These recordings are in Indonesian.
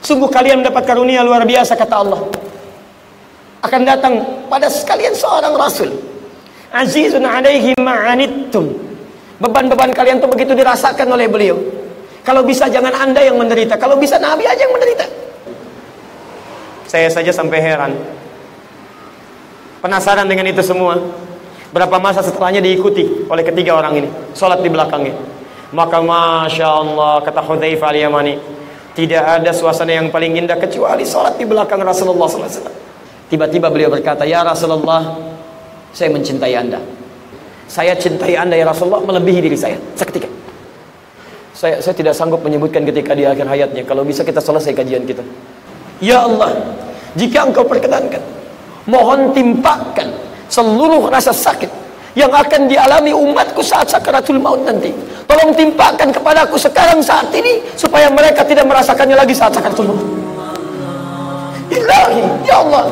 Sungguh kalian mendapat karunia luar biasa kata Allah. Akan datang pada sekalian seorang rasul. Azizun alaihi ma'anittum. Beban-beban kalian tuh begitu dirasakan oleh beliau. Kalau bisa jangan anda yang menderita. Kalau bisa Nabi aja yang menderita. Saya saja sampai heran. Penasaran dengan itu semua. Berapa masa setelahnya diikuti oleh ketiga orang ini. Sholat di belakangnya. Maka Masya Allah, kata Hudhaifah al-Yamani. Tidak ada suasana yang paling indah kecuali sholat di belakang Rasulullah SAW. Tiba-tiba beliau berkata, Ya Rasulullah, saya mencintai anda. Saya cintai anda ya Rasulullah melebihi diri saya. Seketika. Saya, saya tidak sanggup menyebutkan ketika di akhir hayatnya. Kalau bisa kita selesai kajian kita. Ya Allah, jika engkau perkenankan, mohon timpakan seluruh rasa sakit yang akan dialami umatku saat sakaratul maut nanti. Tolong timpakan kepadaku sekarang saat ini supaya mereka tidak merasakannya lagi saat sakaratul maut. Ilahi, ya Allah.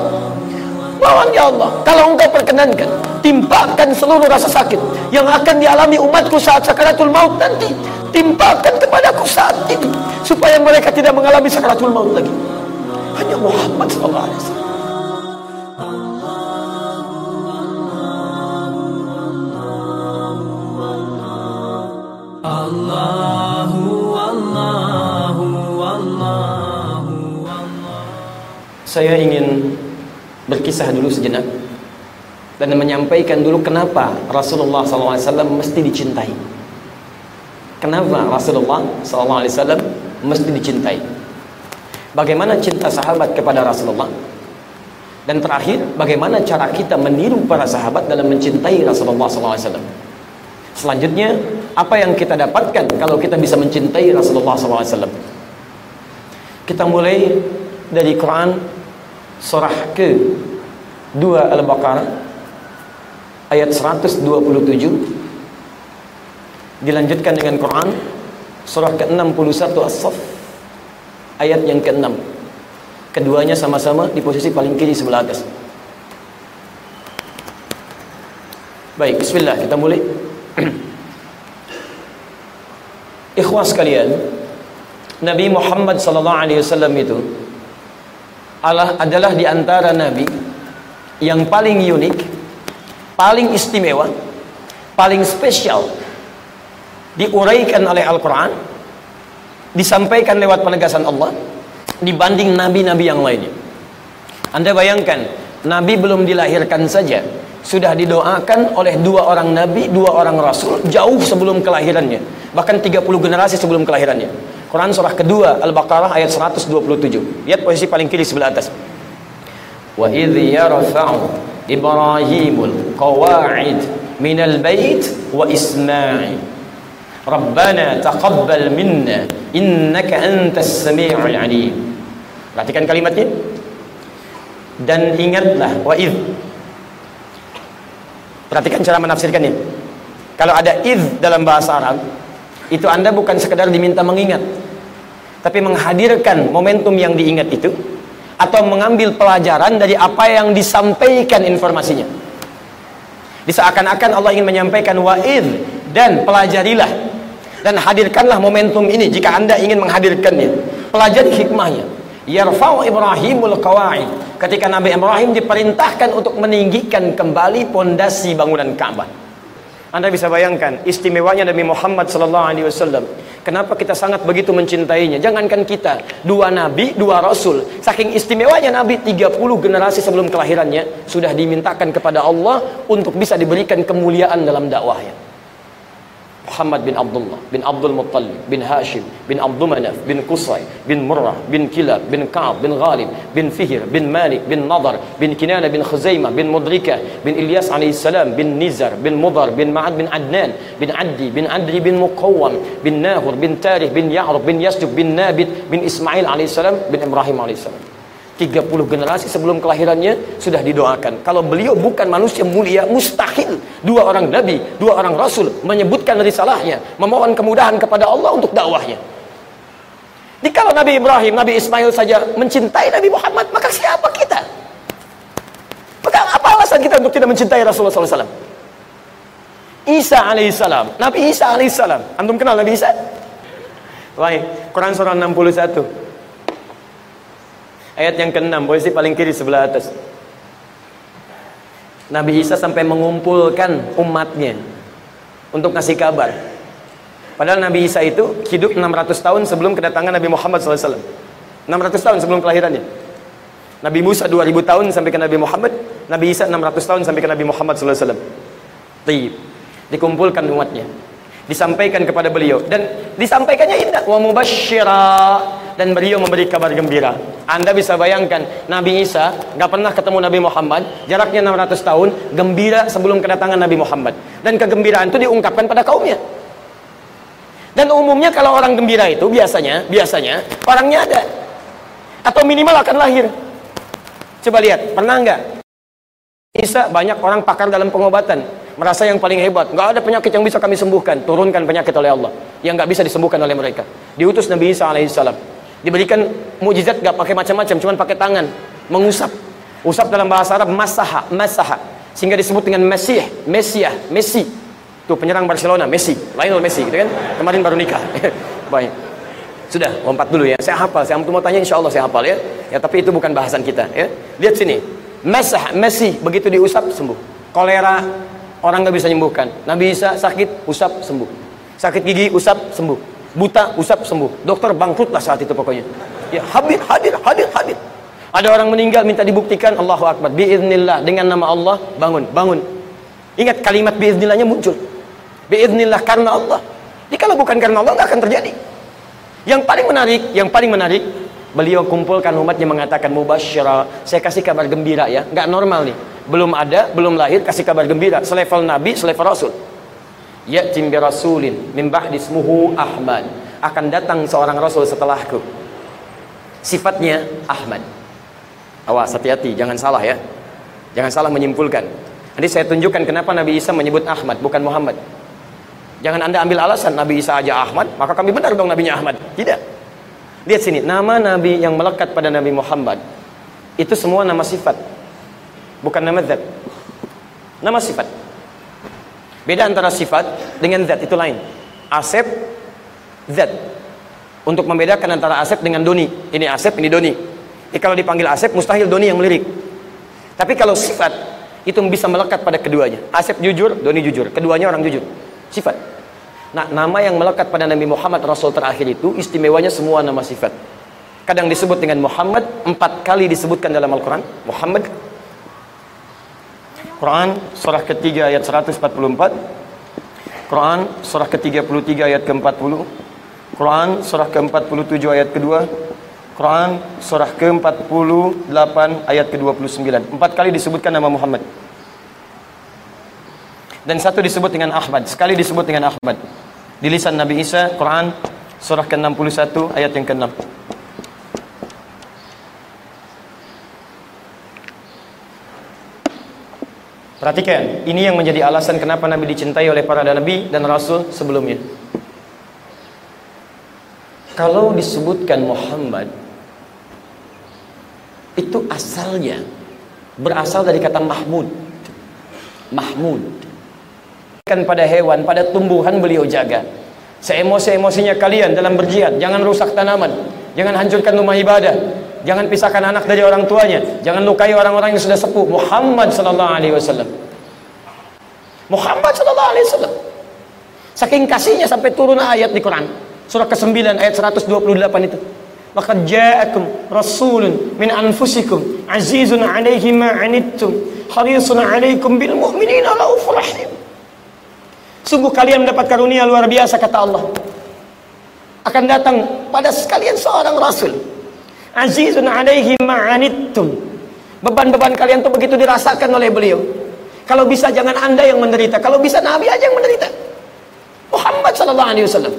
Mohon ya Allah, kalau engkau perkenankan, timpakan seluruh rasa sakit yang akan dialami umatku saat sakaratul maut nanti. Timpakan kepadaku saat ini supaya mereka tidak mengalami sakaratul maut lagi hanya Muhammad sallallahu alaihi wasallam. Saya ingin berkisah dulu sejenak dan menyampaikan dulu kenapa Rasulullah SAW mesti dicintai. Kenapa Rasulullah SAW mesti dicintai? Bagaimana cinta sahabat kepada Rasulullah? Dan terakhir, bagaimana cara kita meniru para sahabat dalam mencintai Rasulullah SAW? Selanjutnya, apa yang kita dapatkan kalau kita bisa mencintai Rasulullah SAW? Kita mulai dari Quran surah ke 2 Al-Baqarah ayat 127 dilanjutkan dengan Quran surah ke-61 As-Saff ayat yang ke-6. Keduanya sama-sama di posisi paling kiri sebelah atas. Baik, bismillah kita mulai. Ikhwas sekalian, Nabi Muhammad sallallahu alaihi wasallam itu adalah di antara nabi yang paling unik, paling istimewa, paling spesial diuraikan oleh Al-Qur'an disampaikan lewat penegasan Allah dibanding nabi-nabi yang lainnya. Anda bayangkan, nabi belum dilahirkan saja sudah didoakan oleh dua orang nabi, dua orang rasul jauh sebelum kelahirannya, bahkan 30 generasi sebelum kelahirannya. Quran surah kedua Al-Baqarah ayat 127. Lihat posisi paling kiri sebelah atas. Wa idh yarfa'u Ibrahimul qawa'id minal bait wa Ismail Rabbana taqabbal minna innaka antas sami'ul alim. Perhatikan kalimatnya. Dan ingatlah wa id. Perhatikan cara menafsirkannya. Kalau ada id dalam bahasa Arab, itu Anda bukan sekedar diminta mengingat, tapi menghadirkan momentum yang diingat itu atau mengambil pelajaran dari apa yang disampaikan informasinya. Diseakan-akan Allah ingin menyampaikan wa'id dan pelajarilah dan hadirkanlah momentum ini jika anda ingin menghadirkannya. Pelajari hikmahnya. Yarfa'u Ibrahimul qawa'id. Ketika Nabi Ibrahim diperintahkan untuk meninggikan kembali pondasi bangunan Ka'bah anda bisa bayangkan istimewanya Nabi Muhammad sallallahu alaihi wasallam. Kenapa kita sangat begitu mencintainya? Jangankan kita, dua nabi, dua rasul. Saking istimewanya Nabi 30 generasi sebelum kelahirannya sudah dimintakan kepada Allah untuk bisa diberikan kemuliaan dalam dakwahnya. Muhammad bin Abdullah bin Abdul Muttalib bin Hashim bin Abdul Manaf bin Qusay bin Murrah bin Kilab bin Ka'ab bin Ghalib bin Fihir bin Malik bin Nadar bin Kinana bin Khuzaimah bin Mudrika bin Ilyas alaihissalam bin Nizar bin Mudar bin Ma'ad bin Adnan bin Addi bin Adri bin Muqawwam bin Nahur bin Tarikh bin Ya'rub bin Yasjub bin Nabit bin Ismail alaihissalam bin Ibrahim alaihissalam 30 generasi sebelum kelahirannya sudah didoakan. Kalau beliau bukan manusia mulia, mustahil dua orang nabi, dua orang rasul menyebutkan risalahnya, memohon kemudahan kepada Allah untuk dakwahnya. Jika Nabi Ibrahim, Nabi Ismail saja mencintai Nabi Muhammad, maka siapa kita? Maka apa alasan kita untuk tidak mencintai Rasulullah SAW? Isa alaihissalam, Nabi Isa alaihissalam. Antum kenal Nabi Isa? Baik, Quran surah 61. Ayat yang ke-6, posisi paling kiri sebelah atas. Nabi Isa sampai mengumpulkan umatnya untuk ngasih kabar. Padahal Nabi Isa itu hidup 600 tahun sebelum kedatangan Nabi Muhammad SAW. 600 tahun sebelum kelahirannya. Nabi Musa 2000 tahun sampai ke Nabi Muhammad. Nabi Isa 600 tahun sampai ke Nabi Muhammad SAW. Tib. Dikumpulkan umatnya disampaikan kepada beliau. Dan disampaikannya indah. Wa mubasyira dan beliau memberi kabar gembira. Anda bisa bayangkan Nabi Isa nggak pernah ketemu Nabi Muhammad. Jaraknya 600 tahun gembira sebelum kedatangan Nabi Muhammad. Dan kegembiraan itu diungkapkan pada kaumnya. Dan umumnya kalau orang gembira itu biasanya biasanya orangnya ada. Atau minimal akan lahir. Coba lihat pernah nggak? Isa banyak orang pakar dalam pengobatan merasa yang paling hebat. Nggak ada penyakit yang bisa kami sembuhkan. Turunkan penyakit oleh Allah yang nggak bisa disembuhkan oleh mereka. Diutus Nabi Isa alaihissalam diberikan mujizat nggak pakai macam-macam cuman pakai tangan. Mengusap. Usap dalam bahasa Arab masaha masaha. Sehingga disebut dengan Mesih Mesiah Messi. Itu penyerang Barcelona Messi. Lionel Messi gitu kan? Kemarin baru nikah. Baik. Sudah lompat dulu ya. Saya hafal saya mau tanya insya Allah saya hafal ya. Ya tapi itu bukan bahasan kita ya. Lihat sini. Mesah Messi begitu diusap sembuh. Kolera orang nggak bisa menyembuhkan. Nabi Isa sakit, usap sembuh. Sakit gigi, usap sembuh. Buta, usap sembuh. Dokter bangkrutlah saat itu pokoknya. Ya, hadir, hadir, hadir, hadir. Ada orang meninggal minta dibuktikan Allahu Akbar. Biiznillah dengan nama Allah bangun, bangun. Ingat kalimat biiznillahnya muncul. Biiznillah karena Allah. Jadi kalau bukan karena Allah nggak akan terjadi. Yang paling menarik, yang paling menarik, beliau kumpulkan umatnya mengatakan mubasyara. Saya kasih kabar gembira ya, nggak normal nih belum ada, belum lahir kasih kabar gembira selevel nabi, selevel rasul. Ya'tim bi rasulin min ba'di ismuhu Ahmad. Akan datang seorang rasul setelahku. Sifatnya Ahmad. Awas hati-hati, jangan salah ya. Jangan salah menyimpulkan. Nanti saya tunjukkan kenapa Nabi Isa menyebut Ahmad bukan Muhammad. Jangan Anda ambil alasan Nabi Isa aja Ahmad, maka kami benar dong Nabinya Ahmad. Tidak. Lihat sini, nama Nabi yang melekat pada Nabi Muhammad itu semua nama sifat bukan nama zat. Nama sifat. Beda antara sifat dengan zat itu lain. Asep zat. Untuk membedakan antara asep dengan doni. Ini asep ini doni. Jadi kalau dipanggil asep mustahil doni yang melirik. Tapi kalau sifat itu bisa melekat pada keduanya. Asep jujur doni jujur. Keduanya orang jujur. Sifat. Nah nama yang melekat pada Nabi Muhammad Rasul terakhir itu istimewanya semua nama sifat. Kadang disebut dengan Muhammad empat kali disebutkan dalam Al-Quran Muhammad Quran surah ketiga ayat 144 Quran surah ke-33 ayat ke-40 Quran surah ke-47 ayat kedua. Quran surah ke-48 ayat ke-29 empat kali disebutkan nama Muhammad. Dan satu disebut dengan Ahmad sekali disebut dengan Ahmad. Di lisan Nabi Isa Quran surah ke-61 ayat yang ke-6 Perhatikan, ini yang menjadi alasan kenapa Nabi dicintai oleh para nabi dan rasul sebelumnya. Kalau disebutkan Muhammad itu asalnya berasal dari kata Mahmud. Mahmud. Kan pada hewan, pada tumbuhan beliau jaga. Seemosi-emosinya kalian dalam berjihad, jangan rusak tanaman, jangan hancurkan rumah ibadah, Jangan pisahkan anak dari orang tuanya. Jangan lukai orang-orang yang sudah sepuh. Muhammad sallallahu alaihi wasallam. Muhammad sallallahu alaihi wasallam. Saking kasihnya sampai turun ayat di Quran. Surah ke-9 ayat 128 itu. Laqad ja'akum rasulun min anfusikum azizun 'alaihi ma 'anittum harisun 'alaikum bil mu'minina raufur rahim. Sungguh kalian mendapat karunia luar biasa kata Allah. Akan datang pada sekalian seorang rasul azizun alaihi ma'anittum beban-beban kalian tuh begitu dirasakan oleh beliau. Kalau bisa jangan anda yang menderita kalau bisa Nabi aja yang menderita. Muhammad sallallahu alaihi wasallam.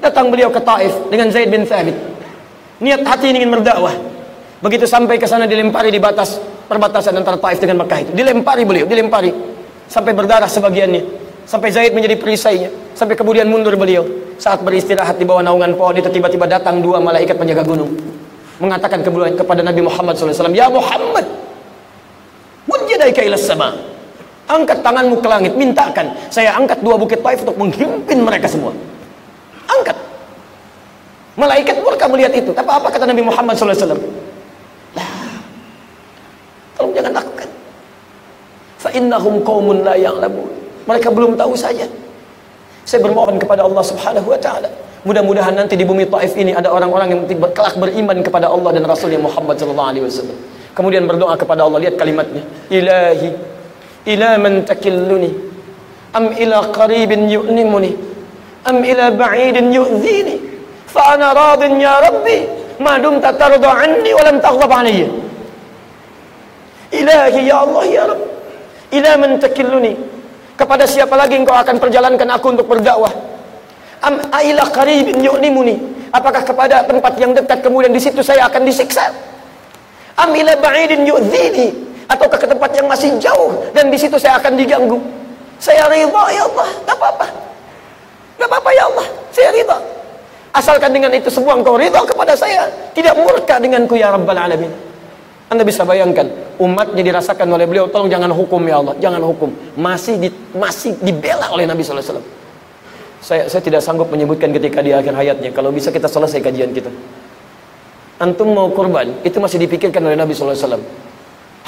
Datang beliau ke Taif dengan Zaid bin Thabit. Niat hati ingin berdakwah. Begitu sampai ke sana dilempari di batas perbatasan antara Taif dengan Mekah itu. Dilempari beliau dilempari. Sampai berdarah sebagiannya. Sampai Zaid menjadi perisainya. Sampai kemudian mundur beliau. Saat beristirahat di bawah naungan pohon itu tiba-tiba datang dua malaikat penjaga gunung mengatakan kepada Nabi Muhammad SAW, Ya Muhammad, munjadaika ila sama. Angkat tanganmu ke langit, mintakan. Saya angkat dua bukit Taif untuk menghimpin mereka semua. Angkat. Malaikat murka melihat itu. Tapi apa kata Nabi Muhammad SAW? Lah, tolong jangan lakukan. Fa'innahum qawmun la ya'lamun. Mereka belum tahu saja. Saya bermohon kepada Allah Subhanahu wa taala Mudah-mudahan nanti di bumi Taif ini ada orang-orang yang kelak beriman kepada Allah dan Rasulnya Muhammad sallallahu alaihi wasallam. Kemudian berdoa kepada Allah, lihat kalimatnya. Ilahi ila man takilluni? Am ila qaribin yu'nimuni am ila ba'idin yu'dhini fa ana radin ya rabbi. Ma dumta anni wa lam taghdab alayya. Ilahi ya Allah ya Rabb ila man takilluni? Kepada siapa lagi engkau akan perjalankan aku untuk berdakwah am aila qaribin yu'nimuni apakah kepada tempat yang dekat kemudian di situ saya akan disiksa? Am ila ba'idin yu'dhini ataukah ke tempat yang masih jauh dan di situ saya akan diganggu? Saya ridha ya Allah tak apa-apa. Tak apa-apa ya Allah saya ridha. Asalkan dengan itu semua engkau ridha kepada saya tidak murka denganku ya rabbal alamin. Anda bisa bayangkan umatnya dirasakan oleh beliau tolong jangan hukum ya Allah jangan hukum. Masih di, masih dibela oleh Nabi SAW saya, saya tidak sanggup menyebutkan ketika di akhir hayatnya kalau bisa kita selesai kajian kita antum mau kurban itu masih dipikirkan oleh Nabi SAW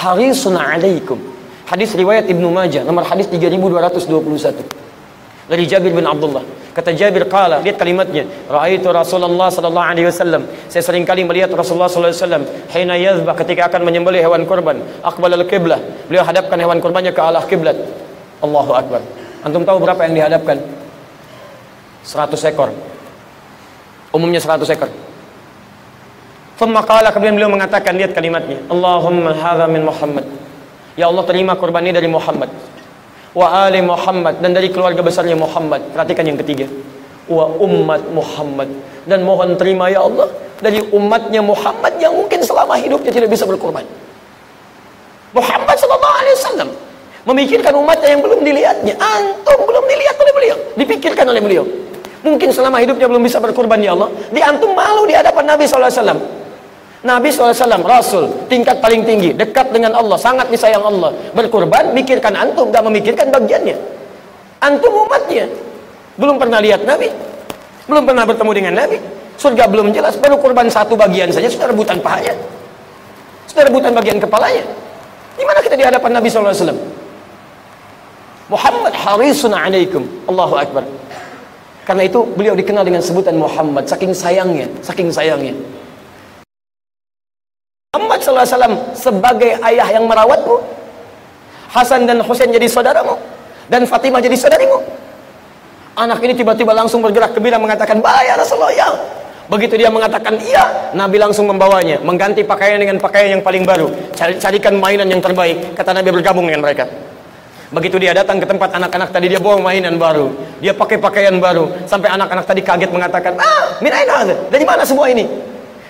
harisun alaikum hadis riwayat Ibnu Majah nomor hadis 3221 dari Jabir bin Abdullah Kata Jabir qala, lihat kalimatnya. Raaitu Rasulullah sallallahu alaihi wasallam. Saya sering kali melihat Rasulullah sallallahu alaihi wasallam hina yazbah ketika akan menyembelih hewan kurban. Aqbal al-qiblah. Beliau hadapkan hewan kurbannya ke arah kiblat. Allahu akbar. Antum tahu berapa yang dihadapkan? 100 ekor. Umumnya 100 ekor. Thumma qala kemudian beliau mengatakan lihat kalimatnya. Allahumma hadza min Muhammad. Ya Allah terima kurban ini dari Muhammad wa ali Muhammad dan dari keluarga besarnya Muhammad. Perhatikan yang ketiga. Wa umat Muhammad dan mohon terima ya Allah dari umatnya Muhammad yang mungkin selama hidupnya tidak bisa berkorban. Muhammad sallallahu alaihi wasallam memikirkan umatnya yang belum dilihatnya. Antum belum dilihat oleh beliau, dipikirkan oleh beliau. Mungkin selama hidupnya belum bisa berkorban ya Allah. Di antum malu di hadapan Nabi wasallam. Nabi SAW, Rasul, tingkat paling tinggi, dekat dengan Allah, sangat disayang Allah. Berkurban, mikirkan antum, gak memikirkan bagiannya. Antum umatnya. Belum pernah lihat Nabi. Belum pernah bertemu dengan Nabi. Surga belum jelas, baru kurban satu bagian saja, sudah rebutan pahanya. Sudah rebutan bagian kepalanya. Di mana kita di hadapan Nabi SAW? Muhammad harisun alaikum. Allahu Akbar. Karena itu beliau dikenal dengan sebutan Muhammad, saking sayangnya, saking sayangnya. Muhammad SAW sebagai ayah yang merawatmu Hasan dan Husain jadi saudaramu dan Fatimah jadi saudarimu. Anak ini tiba-tiba langsung bergerak ke bilang mengatakan bahaya Rasulullah ya. Begitu dia mengatakan iya Nabi langsung membawanya mengganti pakaian dengan pakaian yang paling baru. Cari, carikan mainan yang terbaik kata Nabi bergabung dengan mereka begitu dia datang ke tempat anak-anak tadi dia bawa mainan baru dia pakai pakaian baru sampai anak-anak tadi kaget mengatakan ah minain dari mana semua ini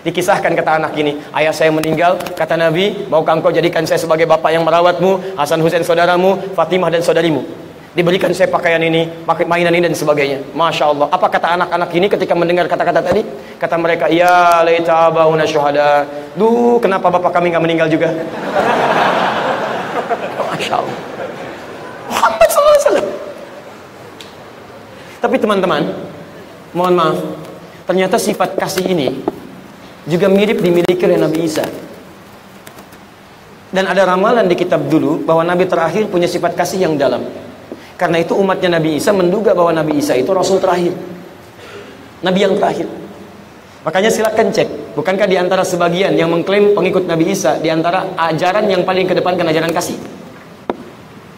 Dikisahkan kata anak ini, ayah saya meninggal, kata Nabi, maukah engkau jadikan saya sebagai bapak yang merawatmu, Hasan Husain saudaramu, Fatimah dan saudarimu. Diberikan saya pakaian ini, mainan ini dan sebagainya. Masya Allah. Apa kata anak-anak ini ketika mendengar kata-kata tadi? Kata mereka, Ya laita abauna syuhada. Duh, kenapa bapak kami nggak meninggal juga? Masya Allah. Muhammad SAW. Tapi teman-teman, mohon maaf, ternyata sifat kasih ini juga mirip dimiliki oleh Nabi Isa. Dan ada ramalan di kitab dulu bahwa Nabi terakhir punya sifat kasih yang dalam. Karena itu umatnya Nabi Isa menduga bahwa Nabi Isa itu Rasul terakhir. Nabi yang terakhir. Makanya silakan cek, bukankah di antara sebagian yang mengklaim pengikut Nabi Isa di antara ajaran yang paling kedepankan ajaran kasih?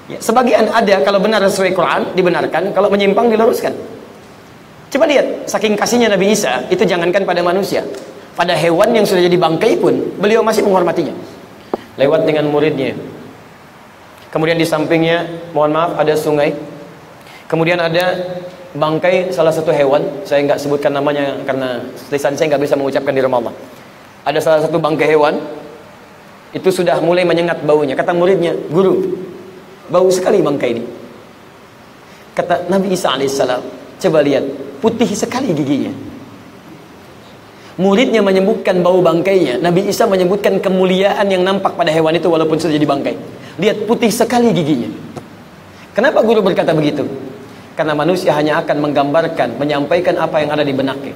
Ya, sebagian ada kalau benar sesuai Quran dibenarkan, kalau menyimpang diluruskan. Coba lihat, saking kasihnya Nabi Isa itu jangankan pada manusia, pada hewan yang sudah jadi bangkai pun beliau masih menghormatinya. Lewat dengan muridnya. Kemudian di sampingnya mohon maaf ada sungai. Kemudian ada bangkai salah satu hewan. Saya nggak sebutkan namanya karena lisan saya nggak bisa mengucapkan di rumah Allah. Ada salah satu bangkai hewan. Itu sudah mulai menyengat baunya. Kata muridnya guru bau sekali bangkai ini kata Nabi Isa alaihissalam coba lihat putih sekali giginya Muridnya menyebutkan bau bangkainya. Nabi Isa menyebutkan kemuliaan yang nampak pada hewan itu walaupun sudah jadi bangkai. Lihat putih sekali giginya. Kenapa guru berkata begitu? Karena manusia hanya akan menggambarkan, menyampaikan apa yang ada di benaknya.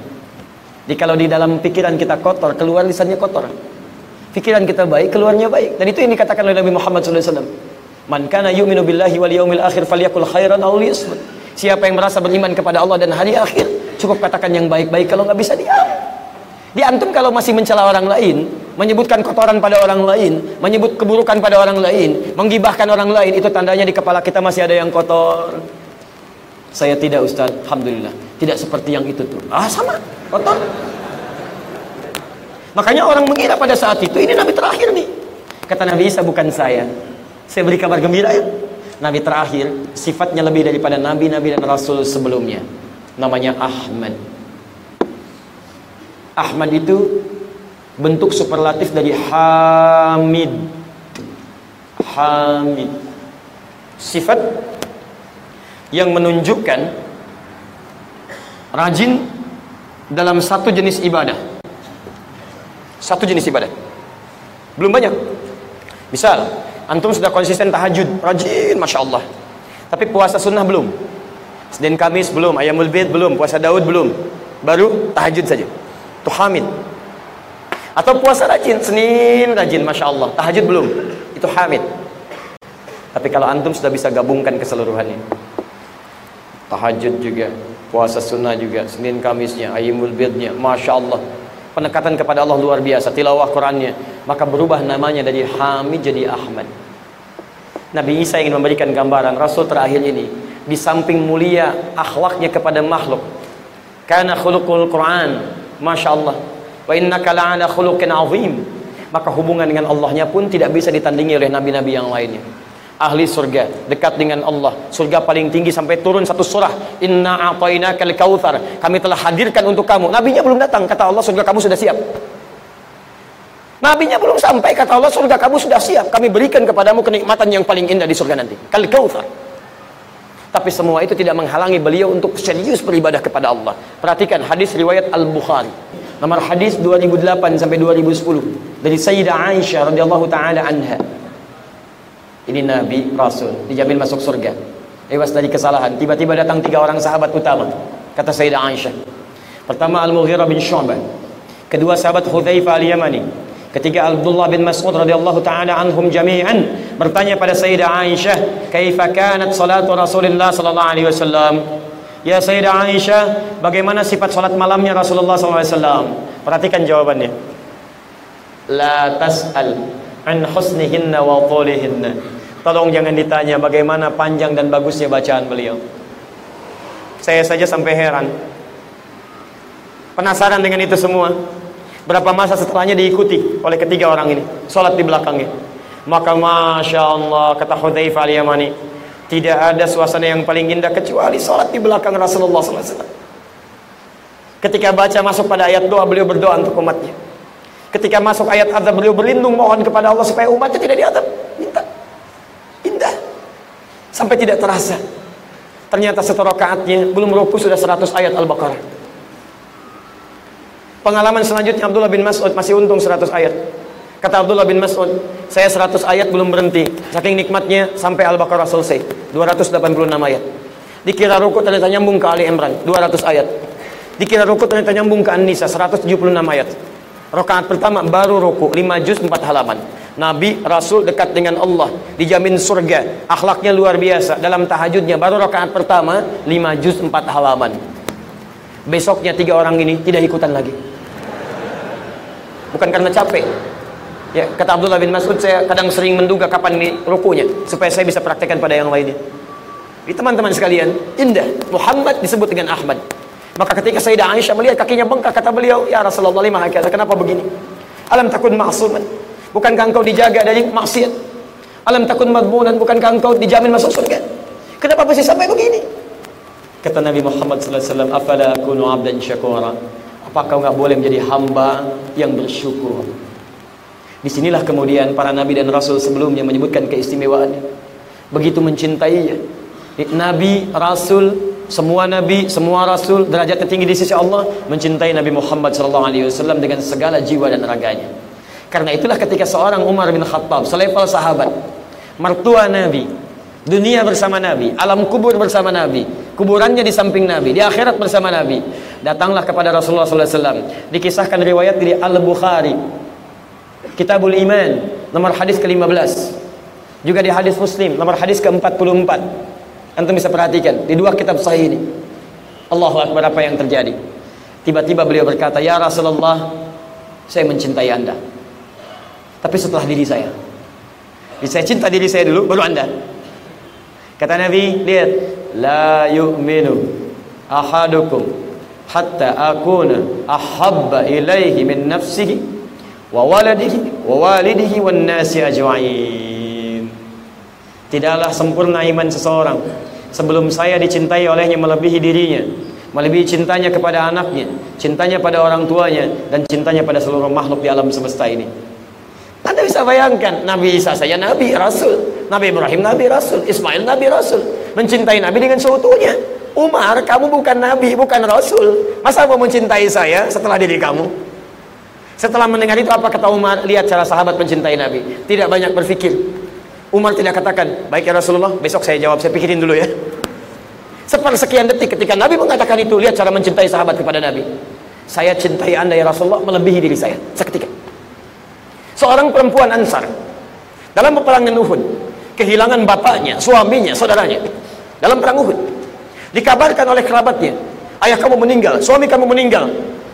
Jadi kalau di dalam pikiran kita kotor, keluar lisannya kotor. Pikiran kita baik, keluarnya baik. Dan itu yang dikatakan oleh Nabi Muhammad SAW. Man kana yu'minu billahi wal yaumil akhir falyakul khairan aw liyasmut. Siapa yang merasa beriman kepada Allah dan hari akhir, cukup katakan yang baik-baik kalau nggak bisa diam. Di antum kalau masih mencela orang lain, menyebutkan kotoran pada orang lain, menyebut keburukan pada orang lain, menggibahkan orang lain, itu tandanya di kepala kita masih ada yang kotor. Saya tidak Ustaz, Alhamdulillah. Tidak seperti yang itu tuh. Ah sama, kotor. Makanya orang mengira pada saat itu ini Nabi terakhir nih. Kata Nabi Isa bukan saya. Saya beri kabar gembira ya. Nabi terakhir sifatnya lebih daripada nabi-nabi dan rasul sebelumnya. Namanya Ahmad. Ahmad itu bentuk superlatif dari Hamid. Hamid. Sifat yang menunjukkan rajin dalam satu jenis ibadah. Satu jenis ibadah. Belum banyak. Misal, antum sudah konsisten tahajud, rajin, masya Allah. Tapi puasa sunnah belum. Senin Kamis belum, ayamul bid belum, puasa Daud belum. Baru tahajud saja. Itu hamid. Atau puasa rajin, Senin rajin, Masya Allah. Tahajud belum, itu hamid. Tapi kalau antum sudah bisa gabungkan keseluruhannya. Tahajud juga, puasa sunnah juga, Senin Kamisnya, Ayimul Bidnya, Masya Allah. Penekatan kepada Allah luar biasa, tilawah Qurannya. Maka berubah namanya dari Hamid jadi Ahmad. Nabi Isa ingin memberikan gambaran Rasul terakhir ini di samping mulia akhlaknya kepada makhluk. Karena khuluqul Quran Masya Allah. Wa innaka la'ala khuluqin azim. Maka hubungan dengan Allahnya pun tidak bisa ditandingi oleh nabi-nabi yang lainnya. Ahli surga dekat dengan Allah. Surga paling tinggi sampai turun satu surah. Inna a'tainakal kautsar. Kami telah hadirkan untuk kamu. Nabinya belum datang. Kata Allah surga kamu sudah siap nabinya belum sampai kata Allah surga kamu sudah siap kami berikan kepadamu kenikmatan yang paling indah di surga nanti kal kautsar tapi semua itu tidak menghalangi beliau untuk serius beribadah kepada Allah. Perhatikan hadis riwayat Al-Bukhari. Nomor hadis 2008 sampai 2010 dari Sayyidah Aisyah radhiyallahu taala anha. Ini Nabi Rasul dijamin masuk surga. Ewas dari kesalahan. Tiba-tiba datang tiga orang sahabat utama. Kata Sayyidah Aisyah. Pertama Al-Mughirah bin Syu'bah. Kedua sahabat Hudzaifah Al-Yamani. Ketika Abdullah bin Mas'ud radhiyallahu taala anhum jami'an bertanya pada Sayyidah Aisyah, "Kaifa kanat salatu Rasulullah sallallahu alaihi wasallam?" Ya Sayyidah Aisyah, bagaimana sifat salat malamnya Rasulullah sallallahu alaihi wasallam? Perhatikan jawabannya. La tas'al an husnihinna wa tulihinna. Tolong jangan ditanya bagaimana panjang dan bagusnya bacaan beliau. Saya saja sampai heran. Penasaran dengan itu semua. Berapa masa setelahnya diikuti oleh ketiga orang ini. Salat di belakangnya. Maka Masya Allah, kata Hudzaifah al-Yamani, tidak ada suasana yang paling indah kecuali salat di belakang Rasulullah SAW. Ketika baca masuk pada ayat doa, beliau berdoa untuk umatnya. Ketika masuk ayat azab, beliau berlindung mohon kepada Allah supaya umatnya tidak diazab. Minta. Indah. Sampai tidak terasa. Ternyata satu rakaatnya belum ruku sudah 100 ayat Al-Baqarah. Pengalaman selanjutnya Abdullah bin Mas'ud masih untung 100 ayat. Kata Abdullah bin Mas'ud, saya 100 ayat belum berhenti. Saking nikmatnya sampai Al-Baqarah selesai. 286 ayat. Dikira ruku ternyata nyambung ke Ali Imran, 200 ayat. Dikira ruku ternyata nyambung ke An-Nisa, 176 ayat. Rakaat pertama baru ruku, 5 juz 4 halaman. Nabi, Rasul dekat dengan Allah, dijamin surga, akhlaknya luar biasa. Dalam tahajudnya baru rakaat pertama, 5 juz 4 halaman. Besoknya tiga orang ini tidak ikutan lagi. Bukan karena capek. Ya kata Abdullah bin Mas'ud saya kadang sering menduga kapan ini rukunya supaya saya bisa praktekkan pada yang lainnya. Di teman-teman sekalian indah. Muhammad disebut dengan Ahmad. Maka ketika Sayyidah Aisyah melihat kakinya bengkak kata beliau ya Rasulullah lima kenapa begini? Alam takun ma'suman bukankah engkau dijaga dari maksiat? Alam takun madmunan bukankah engkau dijamin masuk surga? Kenapa masih sampai begini kata Nabi Muhammad sallallahu alaihi wasallam afala akunu abdan syakura Apakah nggak boleh menjadi hamba yang bersyukur? Di sinilah kemudian para nabi dan rasul sebelumnya menyebutkan keistimewaannya. Begitu mencintainya. Nabi, rasul, semua nabi, semua rasul derajat tertinggi di sisi Allah mencintai Nabi Muhammad SAW dengan segala jiwa dan raganya. Karena itulah ketika seorang Umar bin Khattab, selevel sahabat, mertua Nabi, dunia bersama Nabi, alam kubur bersama Nabi, kuburannya di samping Nabi, di akhirat bersama Nabi datanglah kepada Rasulullah SAW dikisahkan riwayat dari Al-Bukhari Kitabul Iman nomor hadis ke-15 Juga di hadis Muslim, nomor hadis ke-44. Antum bisa perhatikan di dua kitab sahih ini. Allahu Akbar apa yang terjadi? Tiba-tiba beliau berkata, "Ya Rasulullah, saya mencintai Anda." Tapi setelah diri saya. Jadi saya cinta diri saya dulu baru Anda. Kata Nabi, lihat, la yu'minu ahadukum hatta akuna ahabba ilaihi min nafsihi wa waladihi wa walidihi wan nasi ajma'in. Tidaklah sempurna iman seseorang sebelum saya dicintai olehnya melebihi dirinya, melebihi cintanya kepada anaknya, cintanya pada orang tuanya dan cintanya pada seluruh makhluk di alam semesta ini. Anda bisa bayangkan Nabi Isa saya Nabi Rasul Nabi Ibrahim Nabi Rasul Ismail Nabi Rasul Mencintai Nabi dengan seutuhnya. Umar kamu bukan Nabi bukan Rasul. Masa mau mencintai saya setelah diri kamu? Setelah mendengar itu apa kata Umar? Lihat cara sahabat mencintai Nabi. Tidak banyak berpikir Umar tidak katakan Baik ya Rasulullah besok saya jawab Saya pikirin dulu ya. Sepersekian detik ketika Nabi mengatakan itu Lihat cara mencintai sahabat kepada Nabi. Saya cintai anda ya Rasulullah Melebihi diri saya. Seketika seorang perempuan Ansar. Dalam peperangan Uhud kehilangan bapaknya, suaminya, saudaranya. Dalam perang Uhud dikabarkan oleh kerabatnya ayah kamu meninggal, suami kamu meninggal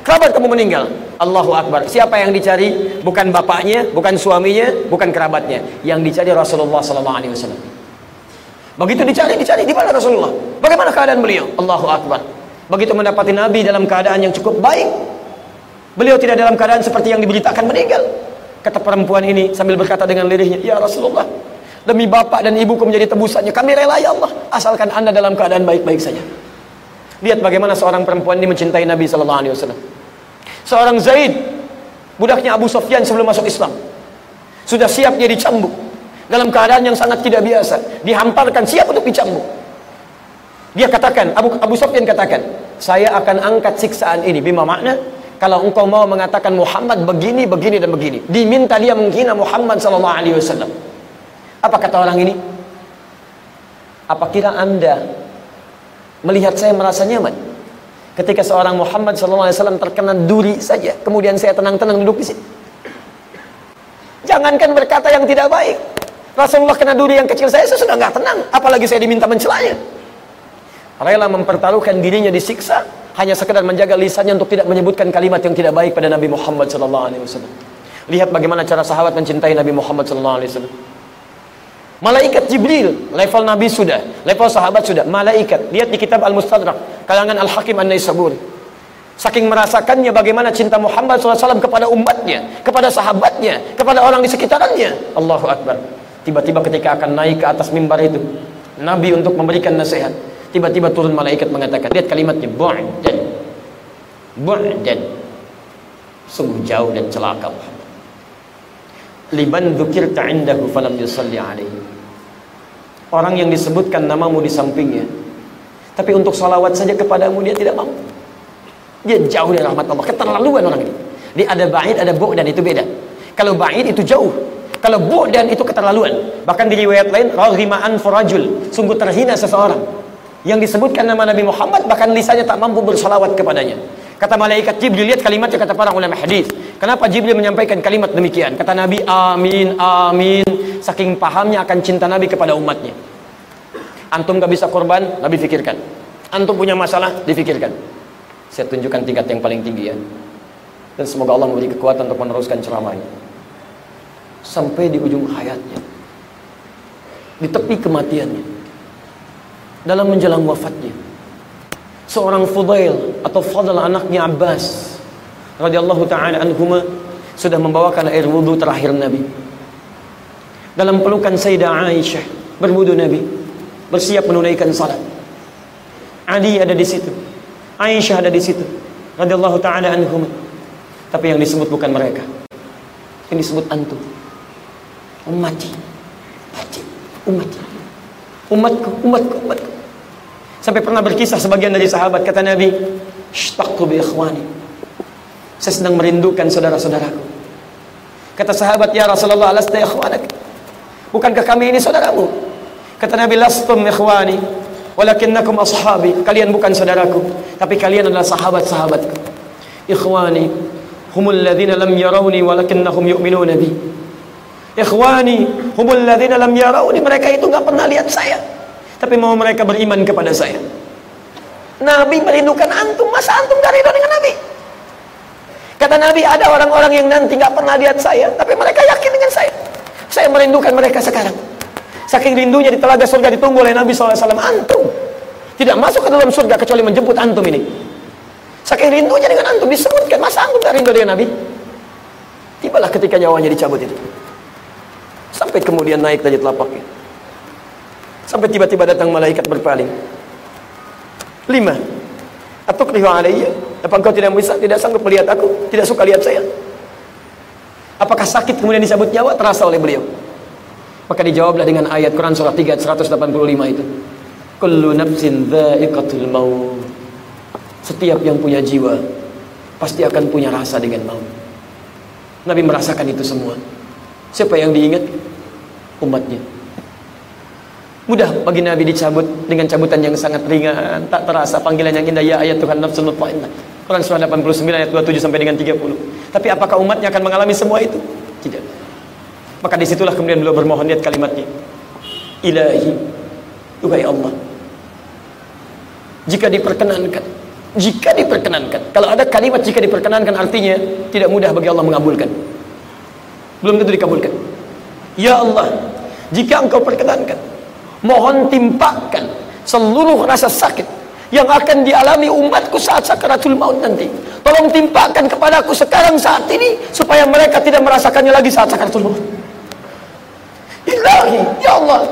kerabat kamu meninggal. Allahu Akbar. Siapa yang dicari? bukan bapaknya, bukan suaminya bukan kerabatnya. Yang dicari Rasulullah SAW begitu dicari, dicari. Di mana Rasulullah? Bagaimana keadaan beliau? Allahu Akbar. Begitu mendapati Nabi dalam keadaan yang cukup baik. Beliau tidak dalam keadaan seperti yang diberitakan meninggal Kata perempuan ini sambil berkata dengan lirihnya, "Ya Rasulullah, demi bapak dan ibuku menjadi tebusannya, kami rela ya Allah, asalkan Anda dalam keadaan baik-baik saja." Lihat bagaimana seorang perempuan ini mencintai Nabi sallallahu alaihi wasallam. Seorang Zaid, budaknya Abu Sofyan sebelum masuk Islam, sudah siap dia dicambuk dalam keadaan yang sangat tidak biasa, dihamparkan siap untuk dicambuk. Dia katakan, Abu Abu Sofyan katakan, "Saya akan angkat siksaan ini." Bima makna kalau engkau mau mengatakan Muhammad begini, begini dan begini, diminta dia menghina Muhammad wasallam. Apa kata orang ini? Apa kira Anda melihat saya merasa nyaman ketika seorang Muhammad wasallam terkena duri saja, kemudian saya tenang-tenang duduk di sini? Jangankan berkata yang tidak baik. Rasulullah kena duri yang kecil saya, saya sudah nggak tenang, apalagi saya diminta mencelanya. Rela mempertaruhkan dirinya disiksa hanya sekedar menjaga lisannya untuk tidak menyebutkan kalimat yang tidak baik pada Nabi Muhammad sallallahu alaihi wasallam. Lihat bagaimana cara sahabat mencintai Nabi Muhammad sallallahu alaihi wasallam. Malaikat Jibril, level Nabi sudah, level sahabat sudah, malaikat. Lihat di kitab Al-Mustadrak, kalangan Al-Hakim An-Naisaburi. Saking merasakannya bagaimana cinta Muhammad SAW kepada umatnya, kepada sahabatnya, kepada orang di sekitarnya. Allahu Akbar. Tiba-tiba ketika akan naik ke atas mimbar itu, Nabi untuk memberikan nasihat. Tiba-tiba turun malaikat mengatakan, lihat kalimatnya, bu'dan. Bu'dan. Sungguh jauh dan celaka Muhammad. Liban dzukirta indahu falam yusalli alaihi. Orang yang disebutkan namamu di sampingnya. Tapi untuk salawat saja kepadamu dia tidak mampu. Dia jauh dari rahmat Allah. Keterlaluan orang ini. Dia ada ba'id, ada bu'dan itu beda. Kalau ba'id itu jauh. Kalau bu'dan itu keterlaluan. Bahkan di riwayat lain, raghima'an furajul. Sungguh terhina seseorang yang disebutkan nama Nabi Muhammad bahkan lisannya tak mampu bersalawat kepadanya. Kata malaikat Jibril lihat kalimatnya kata para ulama hadis. Kenapa Jibril menyampaikan kalimat demikian? Kata Nabi amin amin saking pahamnya akan cinta Nabi kepada umatnya. Antum gak bisa korban, Nabi fikirkan. Antum punya masalah, difikirkan. Saya tunjukkan tingkat yang paling tinggi ya. Dan semoga Allah memberi kekuatan untuk meneruskan ceramahnya. Sampai di ujung hayatnya. Di tepi kematiannya dalam menjelang wafatnya. Seorang Fudail atau Fadl anaknya Abbas radhiyallahu taala anhuma sudah membawakan air wudhu terakhir Nabi. Dalam pelukan Sayyidah Aisyah berwudu Nabi bersiap menunaikan salat. Ali ada di situ Aisyah ada di situ radhiyallahu taala anhuma. Tapi yang disebut bukan mereka. Yang disebut antum. Ummati. Ummati. Umatku umatku umatku Sampai pernah berkisah sebagian dari sahabat kata Nabi, "Ishtaqtu bi ikhwani." Saya sedang merindukan saudara-saudaraku. Kata sahabat, "Ya Rasulullah, lasta ikhwanak?" Bukankah kami ini saudaramu? Kata Nabi, "Lastum ikhwani, walakinnakum ashabi." Kalian bukan saudaraku, tapi kalian adalah sahabat-sahabatku. Ikhwani humul ladzina lam yarawni walakinnahum yu'minuna bi. Ikhwani, humul ladzina lam yarawni, mereka itu nggak pernah lihat saya. Tapi mau mereka beriman kepada saya. Nabi merindukan antum, masa antum gak ridho dengan Nabi? Kata Nabi, ada orang-orang yang nanti nggak pernah lihat saya, tapi mereka yakin dengan saya. Saya merindukan mereka sekarang. Saking rindunya di telaga surga ditunggu oleh Nabi SAW. Antum tidak masuk ke dalam surga kecuali menjemput antum ini. Saking rindunya dengan antum disebutkan, masa antum gak rindu dengan Nabi? Tibalah ketika nyawanya dicabut itu. Sampai kemudian naik dari telapaknya. Sampai tiba-tiba datang malaikat berpaling. Lima. Atau kelihu alaiya. Apa engkau tidak bisa, tidak sanggup melihat aku? Tidak suka lihat saya? Apakah sakit kemudian dicabut nyawa? Terasa oleh beliau. Maka dijawablah dengan ayat Quran surah 3 185 itu. Kullu nafsin dha'iqatul maut. Setiap yang punya jiwa pasti akan punya rasa dengan maut. Nabi merasakan itu semua. Siapa yang diingat? Umatnya. Mudah bagi Nabi dicabut dengan cabutan yang sangat ringan, tak terasa panggilan yang indah ya ayat Tuhan nafsul mutmainnah. Quran surah 89 ayat 27 sampai dengan 30. Tapi apakah umatnya akan mengalami semua itu? Tidak. Maka di situlah kemudian beliau bermohon lihat kalimatnya. Ilahi, Tuhai Allah. Jika diperkenankan, jika diperkenankan. Kalau ada kalimat jika diperkenankan artinya tidak mudah bagi Allah mengabulkan. Belum tentu dikabulkan. Ya Allah, jika engkau perkenankan, mohon timpakan seluruh rasa sakit yang akan dialami umatku saat sakaratul maut nanti. Tolong timpakan kepadaku sekarang saat ini supaya mereka tidak merasakannya lagi saat sakaratul maut. Ilahi, ya Allah.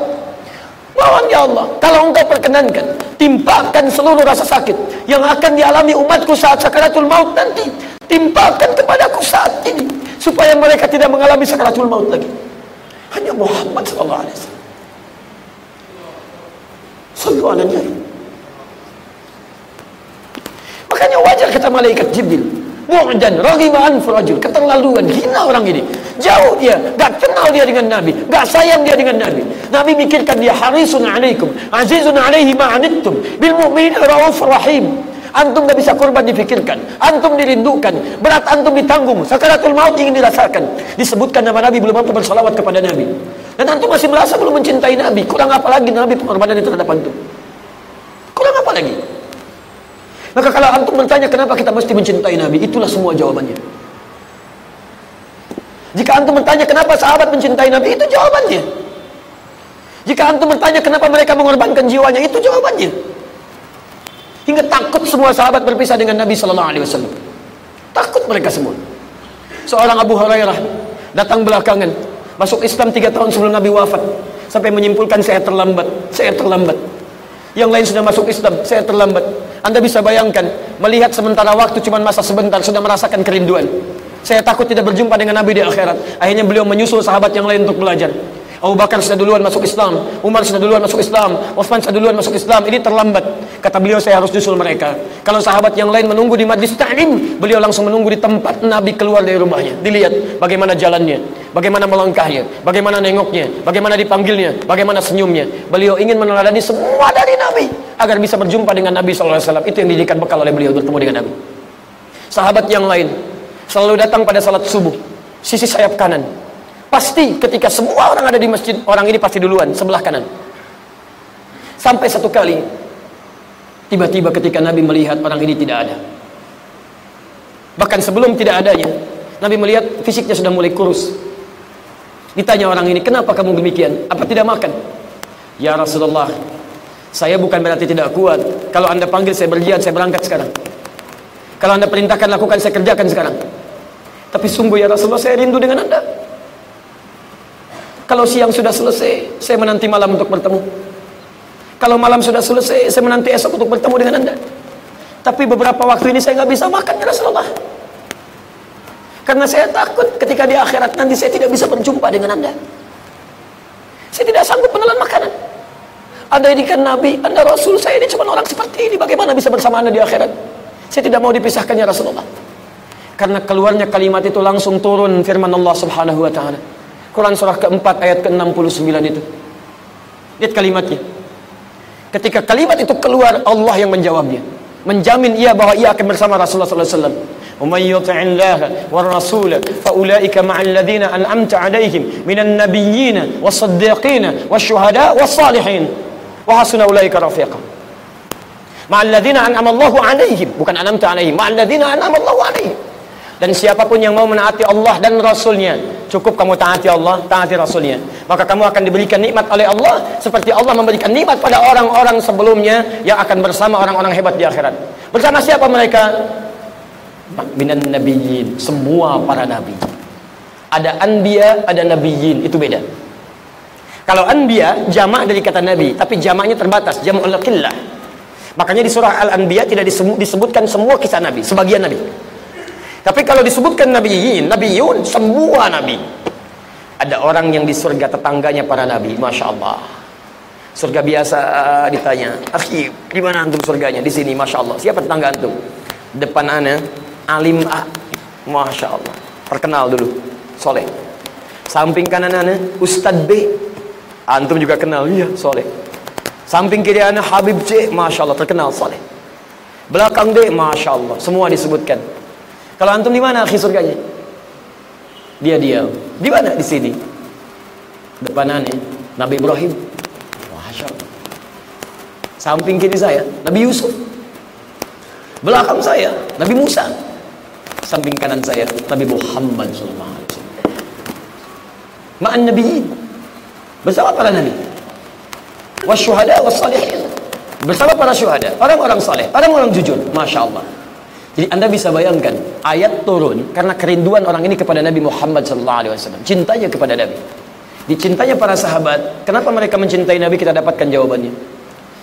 Mohon ya Allah, kalau engkau perkenankan, timpakan seluruh rasa sakit yang akan dialami umatku saat sakaratul maut nanti. Timpakan kepadaku saat ini supaya mereka tidak mengalami sakaratul maut lagi. Hanya Muhammad sallallahu alaihi wasallam. Alaihi Makanya wajar kata malaikat Jibril, Mu'dan raghima anfu rajul, keterlaluan, hina orang ini. Jauh dia, gak kenal dia dengan Nabi, gak sayang dia dengan Nabi. Nabi mikirkan dia harisun alaikum, azizun alaihi ma'anittum, bil mu'minin rauf rahim. Antum gak bisa korban difikirkan, antum dirindukan, berat antum ditanggung, sakaratul maut ingin dirasakan. Disebutkan nama Nabi belum mampu bersalawat kepada Nabi. Dan antum masih merasa belum mencintai Nabi, kurang apa lagi Nabi pengorbanan itu terhadap antum? Kurang apa lagi? Maka kalau antum bertanya kenapa kita mesti mencintai Nabi, itulah semua jawabannya. Jika antum bertanya kenapa sahabat mencintai Nabi, itu jawabannya. Jika antum bertanya kenapa mereka mengorbankan jiwanya, itu jawabannya. Hingga takut semua sahabat berpisah dengan Nabi Sallallahu Alaihi Wasallam. Takut mereka semua. Seorang Abu Hurairah datang belakangan, masuk Islam tiga tahun sebelum Nabi wafat, sampai menyimpulkan saya terlambat, saya terlambat. Yang lain sudah masuk Islam, saya terlambat. Anda bisa bayangkan, melihat sementara waktu cuma masa sebentar, sudah merasakan kerinduan. Saya takut tidak berjumpa dengan Nabi di akhirat. Akhirnya beliau menyusul sahabat yang lain untuk belajar. Abu Bakar sudah duluan masuk Islam, Umar sudah duluan masuk Islam, Utsman sudah duluan masuk Islam. Ini terlambat. Kata beliau saya harus nyusul mereka. Kalau sahabat yang lain menunggu di majlis ta'lim, beliau langsung menunggu di tempat Nabi keluar dari rumahnya. Dilihat bagaimana jalannya, bagaimana melangkahnya, bagaimana nengoknya, bagaimana dipanggilnya, bagaimana senyumnya. Beliau ingin meneladani semua dari Nabi agar bisa berjumpa dengan Nabi SAW. Itu yang dijadikan bekal oleh beliau bertemu dengan Nabi. Sahabat yang lain selalu datang pada salat subuh sisi sayap kanan pasti ketika semua orang ada di masjid orang ini pasti duluan sebelah kanan sampai satu kali tiba-tiba ketika Nabi melihat orang ini tidak ada bahkan sebelum tidak adanya Nabi melihat fisiknya sudah mulai kurus ditanya orang ini kenapa kamu demikian apa tidak makan ya Rasulullah saya bukan berarti tidak kuat kalau anda panggil saya berjihad saya berangkat sekarang kalau anda perintahkan lakukan, saya kerjakan sekarang. Tapi sungguh ya Rasulullah, saya rindu dengan anda. Kalau siang sudah selesai, saya menanti malam untuk bertemu. Kalau malam sudah selesai, saya menanti esok untuk bertemu dengan anda. Tapi beberapa waktu ini saya nggak bisa makan ya Rasulullah. Karena saya takut ketika di akhirat nanti saya tidak bisa berjumpa dengan anda. Saya tidak sanggup menelan makanan. Anda ini kan Nabi, Anda Rasul, saya ini cuma orang seperti ini. Bagaimana bisa bersama anda di akhirat? Saya tidak mau dipisahkan ya Rasulullah. Karena keluarnya kalimat itu langsung turun firman Allah Subhanahu wa taala. Quran surah keempat ayat ke-69 itu. Lihat kalimatnya. Ketika kalimat itu keluar Allah yang menjawabnya. Menjamin ia bahwa ia akan bersama Rasulullah wasallam. ومن يطع الله والرسول فأولئك مع الذين أنعمت عليهم من النبيين والصديقين والشهداء والصالحين وحسن أولئك رفيقا مع الذين أنعم الله عليهم bukan أنعمت عليهم مع الذين أنعم الله عليهم dan siapa pun yang mau menaati Allah dan Rasulnya cukup kamu taati Allah taati Rasulnya. Maka kamu akan diberikan nikmat oleh Allah seperti Allah memberikan nikmat pada orang-orang sebelumnya yang akan bersama orang-orang hebat di akhirat. Bersama siapa mereka? Minan nabiyyin semua para nabi. Ada anbiya ada nabiyyin itu beda. Kalau anbiya jamak dari kata nabi tapi jamaknya terbatas jam'ul qillah. Makanya di surah al-anbiya tidak disebut, disebutkan semua kisah nabi sebagian nabi tapi kalau disebutkan nabiyin, nabiyun, semua nabi. Ada orang yang di surga tetangganya para nabi, masya Allah. Surga biasa uh, ditanya, akhi, di mana antum surganya? Di sini, masya Allah. Siapa tetangga antum? Depan ana, alim A, masya Allah. Terkenal dulu, soleh. Samping kanan ana, Ustadz B, antum juga kenal, iya, soleh. Samping kiri ana, Habib C, masya Allah, terkenal, soleh. Belakang D, masya Allah, semua disebutkan. Kalau antum di mana akhir surganya? Dia diam. Di mana? Di sini. Depan aneh, Nabi Ibrahim. Masya Allah. Samping kiri saya, Nabi Yusuf. Belakang saya, Nabi Musa. Samping kanan saya, Nabi Muhammad SAW. Ma'an Nabiin. Bersama para Nabi. Wasyuhada wassalihin. Bersama para syuhada, orang-orang saleh, orang-orang jujur. Masya Allah. Jadi Anda bisa bayangkan ayat turun karena kerinduan orang ini kepada Nabi Muhammad SAW, cintanya kepada Nabi. Dicintanya para sahabat, kenapa mereka mencintai Nabi? Kita dapatkan jawabannya.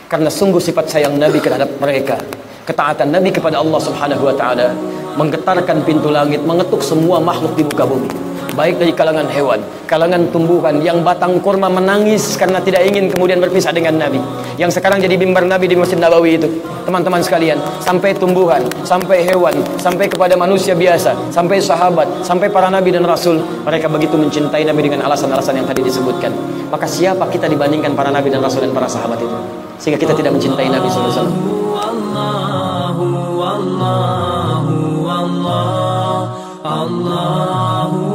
Karena sungguh sifat sayang Nabi terhadap mereka, ketaatan Nabi kepada Allah Subhanahu wa taala. Menggetarkan pintu langit, mengetuk semua makhluk di muka bumi baik dari kalangan hewan, kalangan tumbuhan yang batang kurma menangis karena tidak ingin kemudian berpisah dengan Nabi. Yang sekarang jadi mimbar Nabi di Masjid Nabawi itu. Teman-teman sekalian, sampai tumbuhan, sampai hewan, sampai kepada manusia biasa, sampai sahabat, sampai para nabi dan rasul, mereka begitu mencintai Nabi dengan alasan-alasan yang tadi disebutkan. Maka siapa kita dibandingkan para nabi dan rasul dan para sahabat itu? Sehingga kita tidak mencintai Nabi sallallahu alaihi wasallam. Allah